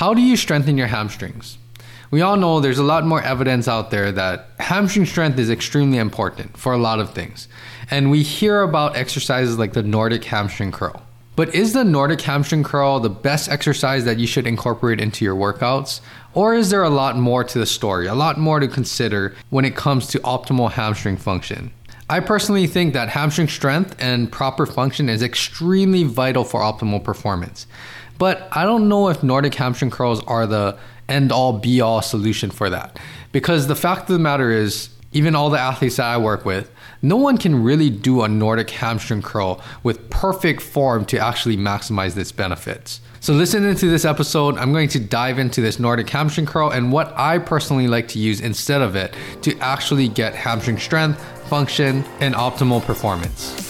How do you strengthen your hamstrings? We all know there's a lot more evidence out there that hamstring strength is extremely important for a lot of things. And we hear about exercises like the Nordic hamstring curl. But is the Nordic hamstring curl the best exercise that you should incorporate into your workouts? Or is there a lot more to the story, a lot more to consider when it comes to optimal hamstring function? I personally think that hamstring strength and proper function is extremely vital for optimal performance. But I don't know if Nordic hamstring curls are the end all be all solution for that. Because the fact of the matter is, even all the athletes that I work with, no one can really do a Nordic hamstring curl with perfect form to actually maximize its benefits. So, listening to this episode, I'm going to dive into this Nordic hamstring curl and what I personally like to use instead of it to actually get hamstring strength, function, and optimal performance.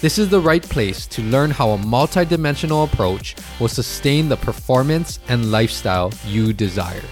This is the right place to learn how a multidimensional approach will sustain the performance and lifestyle you desire.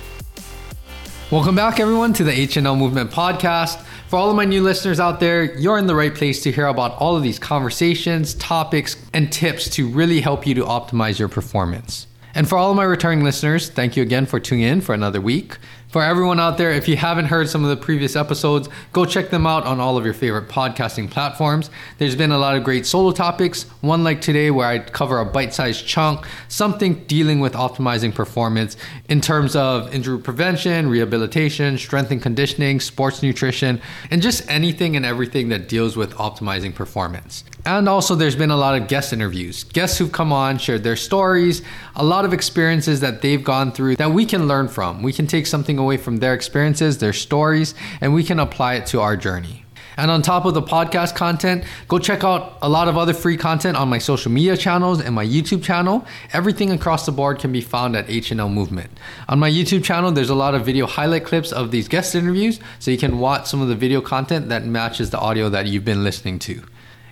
Welcome back, everyone, to the HNL Movement Podcast. For all of my new listeners out there, you're in the right place to hear about all of these conversations, topics, and tips to really help you to optimize your performance. And for all of my returning listeners, thank you again for tuning in for another week. For everyone out there, if you haven't heard some of the previous episodes, go check them out on all of your favorite podcasting platforms. There's been a lot of great solo topics, one like today where I cover a bite sized chunk, something dealing with optimizing performance in terms of injury prevention, rehabilitation, strength and conditioning, sports nutrition, and just anything and everything that deals with optimizing performance. And also, there's been a lot of guest interviews. Guests who've come on, shared their stories, a lot of experiences that they've gone through that we can learn from. We can take something away from their experiences, their stories, and we can apply it to our journey. And on top of the podcast content, go check out a lot of other free content on my social media channels and my YouTube channel. Everything across the board can be found at HNL Movement. On my YouTube channel, there's a lot of video highlight clips of these guest interviews, so you can watch some of the video content that matches the audio that you've been listening to.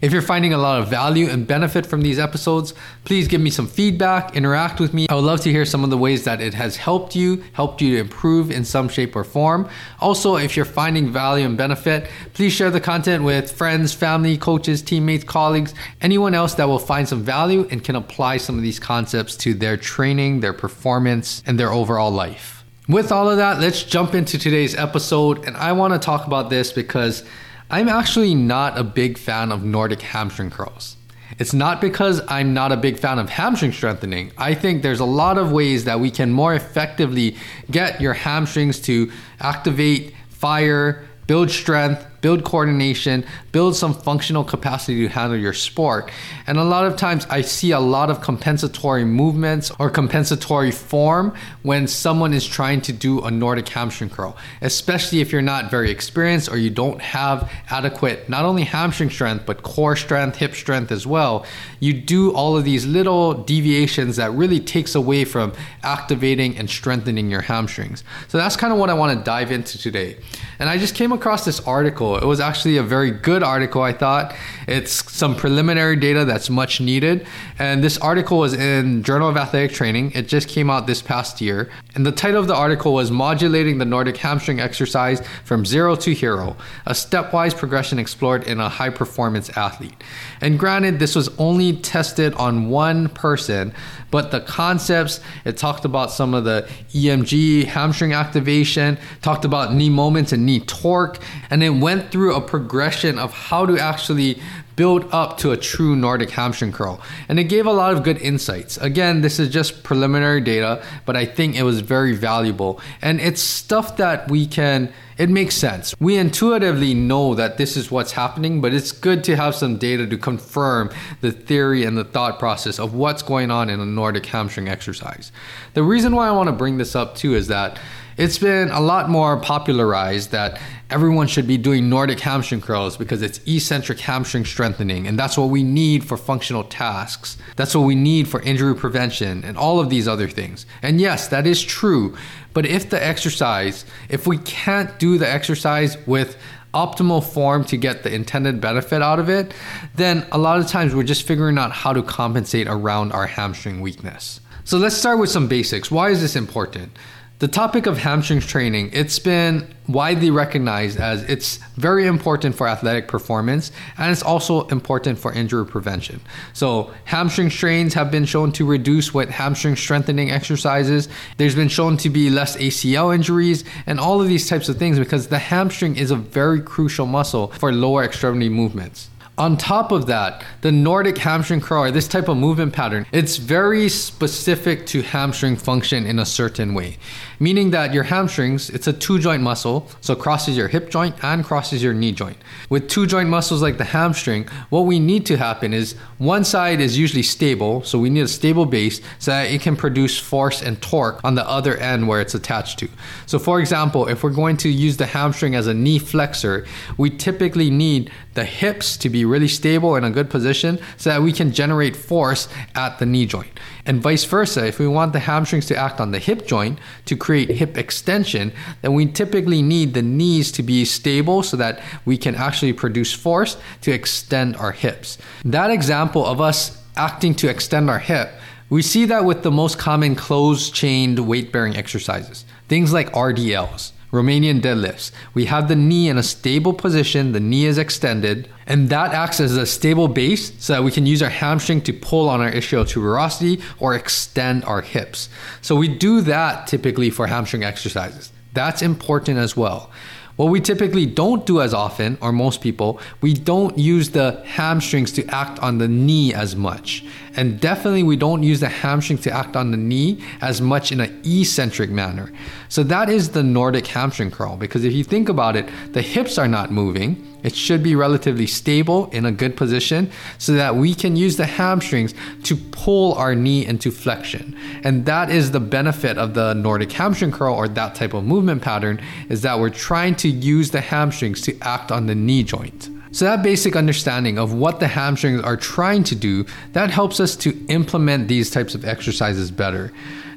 If you're finding a lot of value and benefit from these episodes, please give me some feedback, interact with me. I would love to hear some of the ways that it has helped you, helped you to improve in some shape or form. Also, if you're finding value and benefit, please share the content with friends, family, coaches, teammates, colleagues, anyone else that will find some value and can apply some of these concepts to their training, their performance, and their overall life. With all of that, let's jump into today's episode. And I want to talk about this because I'm actually not a big fan of Nordic hamstring curls. It's not because I'm not a big fan of hamstring strengthening. I think there's a lot of ways that we can more effectively get your hamstrings to activate, fire, build strength, build coordination, build some functional capacity to handle your sport. And a lot of times I see a lot of compensatory movements or compensatory form when someone is trying to do a Nordic hamstring curl, especially if you're not very experienced or you don't have adequate not only hamstring strength but core strength, hip strength as well. You do all of these little deviations that really takes away from activating and strengthening your hamstrings. So that's kind of what I want to dive into today. And I just came across this article it was actually a very good article, I thought. It's some preliminary data that's much needed. And this article was in Journal of Athletic Training. It just came out this past year. And the title of the article was Modulating the Nordic Hamstring Exercise from Zero to Hero, a stepwise progression explored in a high performance athlete. And granted, this was only tested on one person, but the concepts, it talked about some of the EMG, hamstring activation, talked about knee moments and knee torque, and it went through a progression of how to actually build up to a true Nordic hamstring curl. And it gave a lot of good insights. Again, this is just preliminary data, but I think it was very valuable. And it's stuff that we can, it makes sense. We intuitively know that this is what's happening, but it's good to have some data to confirm the theory and the thought process of what's going on in a Nordic hamstring exercise. The reason why I want to bring this up too is that it's been a lot more popularized that everyone should be doing Nordic hamstring curls because it's eccentric hamstring strengthening, and that's what we need for functional tasks. That's what we need for injury prevention and all of these other things. And yes, that is true. But if the exercise, if we can't do the exercise with optimal form to get the intended benefit out of it, then a lot of times we're just figuring out how to compensate around our hamstring weakness. So let's start with some basics. Why is this important? The topic of hamstrings training, it's been widely recognized as it's very important for athletic performance and it's also important for injury prevention. So, hamstring strains have been shown to reduce with hamstring strengthening exercises. There's been shown to be less ACL injuries and all of these types of things because the hamstring is a very crucial muscle for lower extremity movements. On top of that, the Nordic hamstring curl this type of movement pattern, it's very specific to hamstring function in a certain way. Meaning that your hamstrings, it's a two joint muscle, so crosses your hip joint and crosses your knee joint. With two joint muscles like the hamstring, what we need to happen is one side is usually stable, so we need a stable base so that it can produce force and torque on the other end where it's attached to. So for example, if we're going to use the hamstring as a knee flexor, we typically need the hips to really stable in a good position so that we can generate force at the knee joint. And vice versa, if we want the hamstrings to act on the hip joint to create hip extension, then we typically need the knees to be stable so that we can actually produce force to extend our hips. That example of us acting to extend our hip, we see that with the most common closed chained weight bearing exercises, things like RDLs. Romanian deadlifts. We have the knee in a stable position, the knee is extended, and that acts as a stable base so that we can use our hamstring to pull on our ischial tuberosity or extend our hips. So we do that typically for hamstring exercises. That's important as well. What we typically don't do as often, or most people, we don't use the hamstrings to act on the knee as much. And definitely we don't use the hamstring to act on the knee as much in an eccentric manner. So that is the Nordic hamstring curl because if you think about it, the hips are not moving. It should be relatively stable in a good position so that we can use the hamstrings to pull our knee into flexion. And that is the benefit of the Nordic hamstring curl or that type of movement pattern is that we're trying to use the hamstrings to act on the knee joint. So that basic understanding of what the hamstrings are trying to do, that helps us to implement these types of exercises better.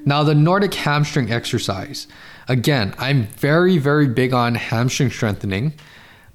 Now the Nordic hamstring exercise. Again, I'm very very big on hamstring strengthening,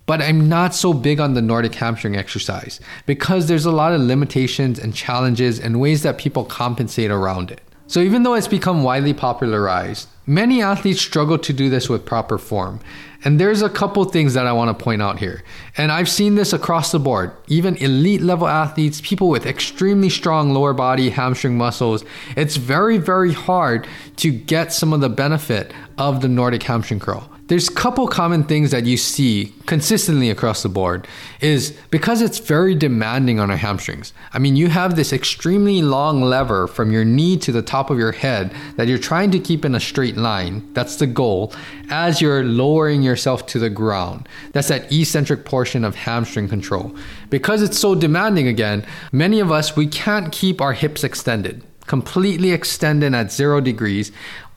but I'm not so big on the Nordic hamstring exercise because there's a lot of limitations and challenges and ways that people compensate around it. So even though it's become widely popularized, many athletes struggle to do this with proper form. And there's a couple things that I want to point out here. And I've seen this across the board. Even elite level athletes, people with extremely strong lower body hamstring muscles, it's very, very hard to get some of the benefit of the Nordic hamstring curl there's a couple common things that you see consistently across the board is because it's very demanding on our hamstrings. I mean, you have this extremely long lever from your knee to the top of your head that you're trying to keep in a straight line. That's the goal as you're lowering yourself to the ground. That's that eccentric portion of hamstring control. Because it's so demanding again, many of us we can't keep our hips extended completely extended at zero degrees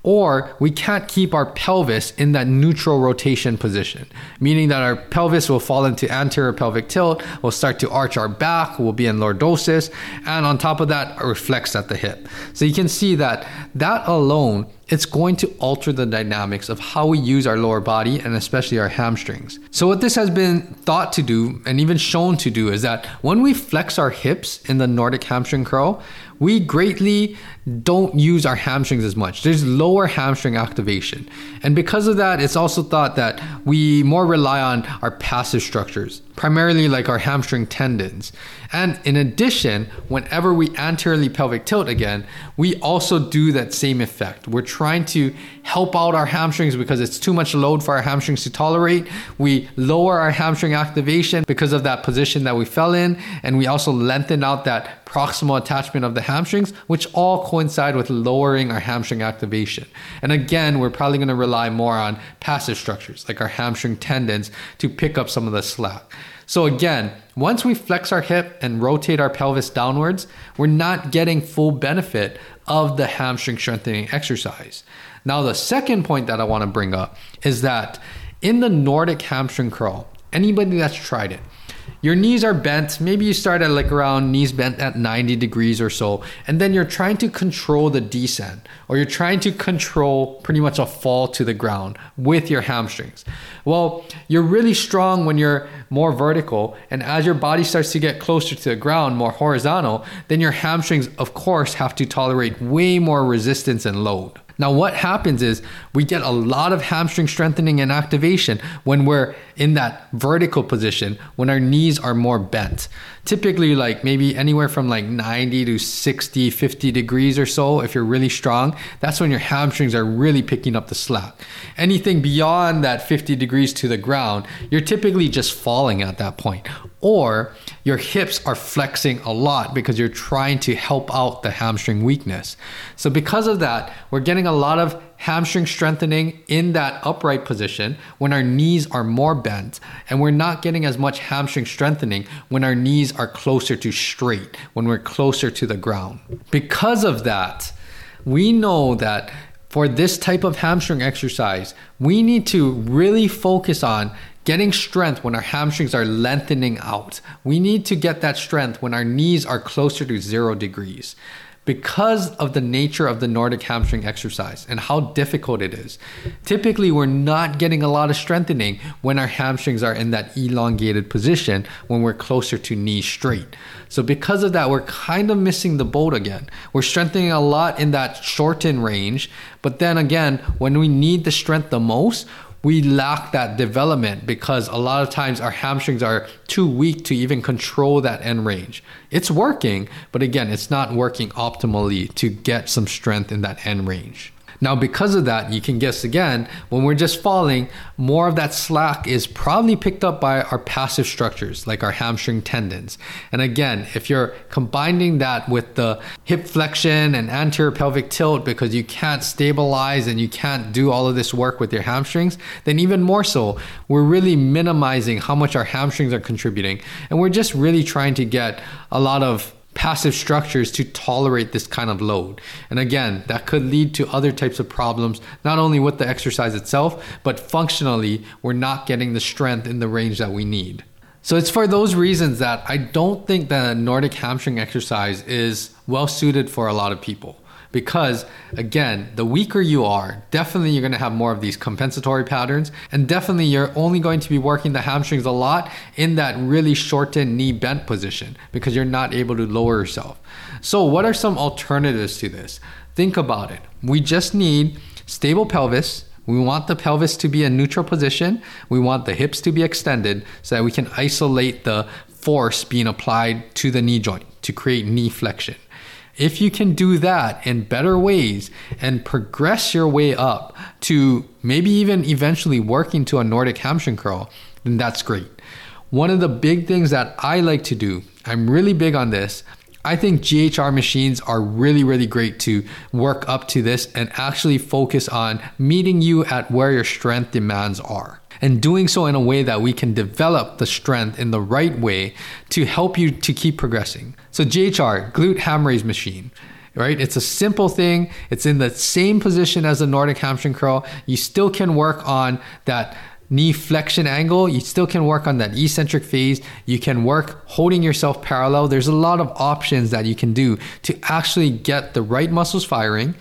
or we can't keep our pelvis in that neutral rotation position, meaning that our pelvis will fall into anterior pelvic tilt, we'll start to arch our back, we'll be in lordosis, and on top of that, reflex at the hip. So you can see that that alone it's going to alter the dynamics of how we use our lower body and especially our hamstrings. So, what this has been thought to do and even shown to do is that when we flex our hips in the Nordic hamstring curl, we greatly don't use our hamstrings as much. There's lower hamstring activation. And because of that, it's also thought that we more rely on our passive structures, primarily like our hamstring tendons. And in addition, whenever we anteriorly pelvic tilt again, we also do that same effect. We're trying to help out our hamstrings because it's too much load for our hamstrings to tolerate. We lower our hamstring activation because of that position that we fell in, and we also lengthen out that proximal attachment of the hamstrings, which all coincide with lowering our hamstring activation. And again, we're probably going to rely more on passive structures like our hamstring tendons to pick up some of the slack. So again, once we flex our hip and rotate our pelvis downwards, we're not getting full benefit of the hamstring strengthening exercise. Now, the second point that I want to bring up is that in the Nordic hamstring curl, anybody that's tried it, your knees are bent. Maybe you start at like around knees bent at 90 degrees or so, and then you're trying to control the descent or you're trying to control pretty much a fall to the ground with your hamstrings. Well, you're really strong when you're more vertical, and as your body starts to get closer to the ground, more horizontal, then your hamstrings, of course, have to tolerate way more resistance and load. Now, what happens is we get a lot of hamstring strengthening and activation when we're in that vertical position, when our knees are more bent. Typically, like maybe anywhere from like 90 to 60, 50 degrees or so, if you're really strong, that's when your hamstrings are really picking up the slack. Anything beyond that 50 degrees to the ground, you're typically just falling at that point. Or your hips are flexing a lot because you're trying to help out the hamstring weakness. So, because of that, we're getting a lot of hamstring strengthening in that upright position when our knees are more bent, and we're not getting as much hamstring strengthening when our knees are closer to straight, when we're closer to the ground. Because of that, we know that for this type of hamstring exercise, we need to really focus on getting strength when our hamstrings are lengthening out. We need to get that strength when our knees are closer to zero degrees. Because of the nature of the Nordic hamstring exercise and how difficult it is, typically we're not getting a lot of strengthening when our hamstrings are in that elongated position when we're closer to knee straight. So, because of that, we're kind of missing the boat again. We're strengthening a lot in that shortened range, but then again, when we need the strength the most, we lack that development because a lot of times our hamstrings are too weak to even control that end range. It's working, but again, it's not working optimally to get some strength in that end range. Now, because of that, you can guess again, when we're just falling, more of that slack is probably picked up by our passive structures, like our hamstring tendons. And again, if you're combining that with the hip flexion and anterior pelvic tilt because you can't stabilize and you can't do all of this work with your hamstrings, then even more so, we're really minimizing how much our hamstrings are contributing. And we're just really trying to get a lot of passive structures to tolerate this kind of load. And again, that could lead to other types of problems, not only with the exercise itself, but functionally, we're not getting the strength in the range that we need. So it's for those reasons that I don't think the Nordic hamstring exercise is well suited for a lot of people because again the weaker you are definitely you're going to have more of these compensatory patterns and definitely you're only going to be working the hamstrings a lot in that really shortened knee bent position because you're not able to lower yourself so what are some alternatives to this think about it we just need stable pelvis we want the pelvis to be in neutral position. We want the hips to be extended so that we can isolate the force being applied to the knee joint to create knee flexion. If you can do that in better ways and progress your way up to maybe even eventually working to a Nordic hamstring curl, then that's great. One of the big things that I like to do, I'm really big on this. I think GHR machines are really, really great to work up to this and actually focus on meeting you at where your strength demands are and doing so in a way that we can develop the strength in the right way to help you to keep progressing. So GHR, glute ham raise machine, right? It's a simple thing. It's in the same position as the Nordic hamstring curl. You still can work on that knee flexion angle. You still can work on that eccentric phase. You can work holding yourself parallel. There's a lot of options that you can do to actually get the right muscles firing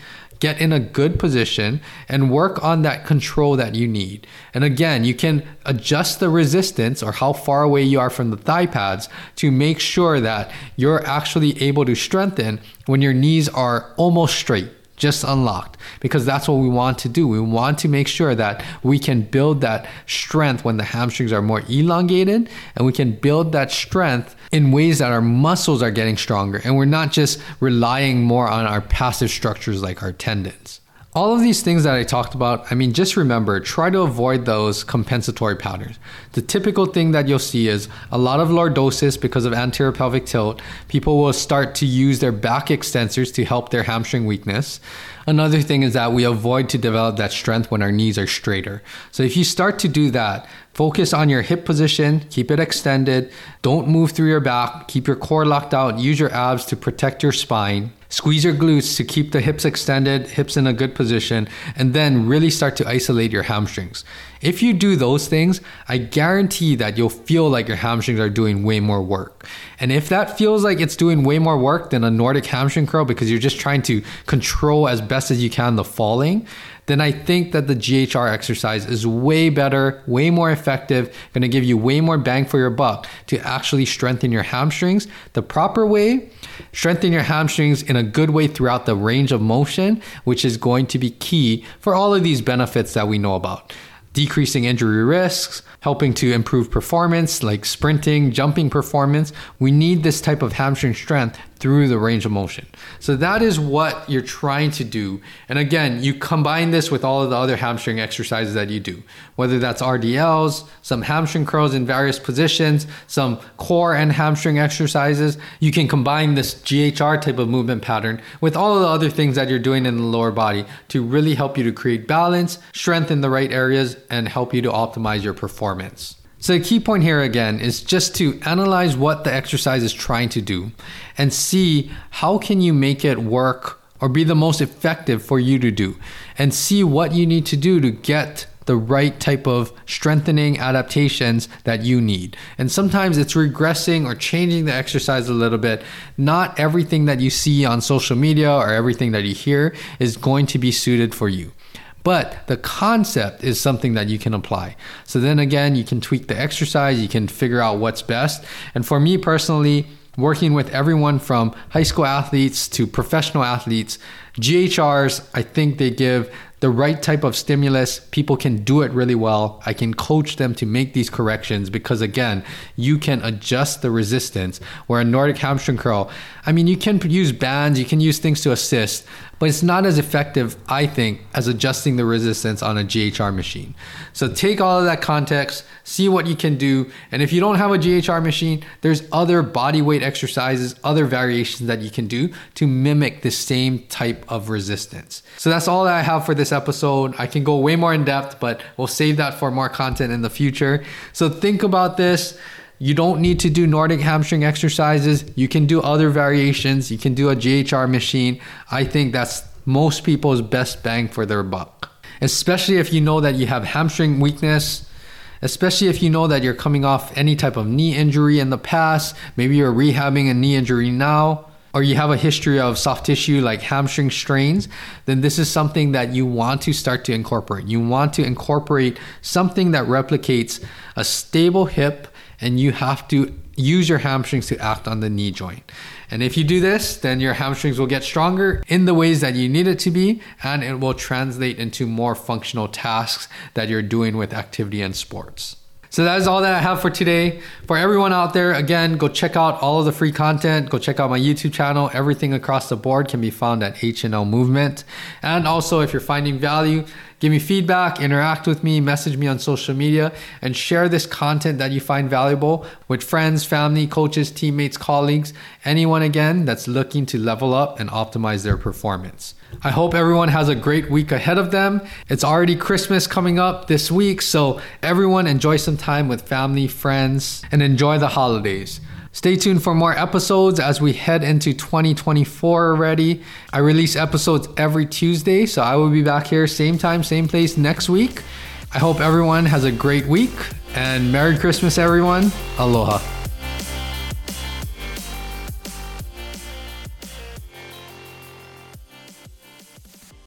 get in a good position and work on that control that you need. And again, you can adjust the resistance or how far away you are from the thigh pads to make sure that you're actually able to strengthen when your knees are almost straight just unlocked because that's what we want to do. We want to make sure that we can build that strength when the hamstrings are more elongated and we can build that strength in ways that our muscles are getting stronger and we're not just relying more on our passive structures like our tendons. All of these things that I talked about, I mean, just remember, try to avoid those compensatory patterns. The typical thing that you'll see is a lot of lordosis because of anterior pelvic tilt. People will start to use their back extensors to help their hamstring weakness. Another thing is that we avoid to develop that strength when our knees are straighter. So if you start to do that, focus on your hip position, keep it extended, don't move through your back, keep your core locked out, use your abs to protect your spine. Squeeze your glutes to keep the hips extended, hips in a good position, and then really start to isolate your hamstrings. If you do those things, I guarantee that you'll feel like your hamstrings are doing way more work. And if that feels like it's doing way more work than a Nordic hamstring curl because you're just trying to control as best as you can the falling, then I think that the GHR exercise is way better, way more effective, gonna give you way more bang for your buck to actually strengthen your hamstrings the proper way, strengthen your hamstrings in a good way throughout the range of motion, which is going to be key for all of these benefits that we know about decreasing injury risks, helping to improve performance like sprinting, jumping performance. We need this type of hamstring strength through the range of motion. So that is what you're trying to do. And again, you combine this with all of the other hamstring exercises that you do, whether that's RDLs, some hamstring curls in various positions, some core and hamstring exercises. You can combine this GHR type of movement pattern with all of the other things that you're doing in the lower body to really help you to create balance, strengthen the right areas, and help you to optimize your performance. So the key point here again is just to analyze what the exercise is trying to do and see how can you make it work or be the most effective for you to do and see what you need to do to get the right type of strengthening adaptations that you need. And sometimes it's regressing or changing the exercise a little bit. Not everything that you see on social media or everything that you hear is going to be suited for you. But the concept is something that you can apply. So then again, you can tweak the exercise, you can figure out what's best. And for me personally, working with everyone from high school athletes to professional athletes, GHRs, I think they give the right type of stimulus, people can do it really well. I can coach them to make these corrections because, again, you can adjust the resistance. Where a Nordic hamstring curl, I mean, you can use bands, you can use things to assist, but it's not as effective, I think, as adjusting the resistance on a GHR machine. So take all of that context, see what you can do. And if you don't have a GHR machine, there's other body weight exercises, other variations that you can do to mimic the same type of resistance. So that's all that I have for this episode. I can go way more in depth, but we'll save that for more content in the future. So think about this. You don't need to do Nordic hamstring exercises. You can do other variations. You can do a GHR machine. I think that's most people's best bang for their buck. Especially if you know that you have hamstring weakness, especially if you know that you're coming off any type of knee injury in the past. Maybe you're rehabbing a knee injury now or you have a history of soft tissue like hamstring strains, then this is something that you want to start to incorporate. You want to incorporate something that replicates a stable hip and you have to use your hamstrings to act on the knee joint. And if you do this, then your hamstrings will get stronger in the ways that you need it to be, and it will translate into more functional tasks that you're doing with activity and sports. So that is all that I have for today. For everyone out there, again, go check out all of the free content. Go check out my YouTube channel. Everything across the board can be found at HNL Movement. And also, if you're finding value, Give me feedback, interact with me, message me on social media, and share this content that you find valuable with friends, family, coaches, teammates, colleagues, anyone again that's looking to level up and optimize their performance. I hope everyone has a great week ahead of them. It's already Christmas coming up this week, so everyone enjoy some time with family, friends, and enjoy the holidays. Stay tuned for more episodes as we head into 2024 already. I release episodes every Tuesday, so I will be back here, same time, same place next week. I hope everyone has a great week and Merry Christmas, everyone. Aloha.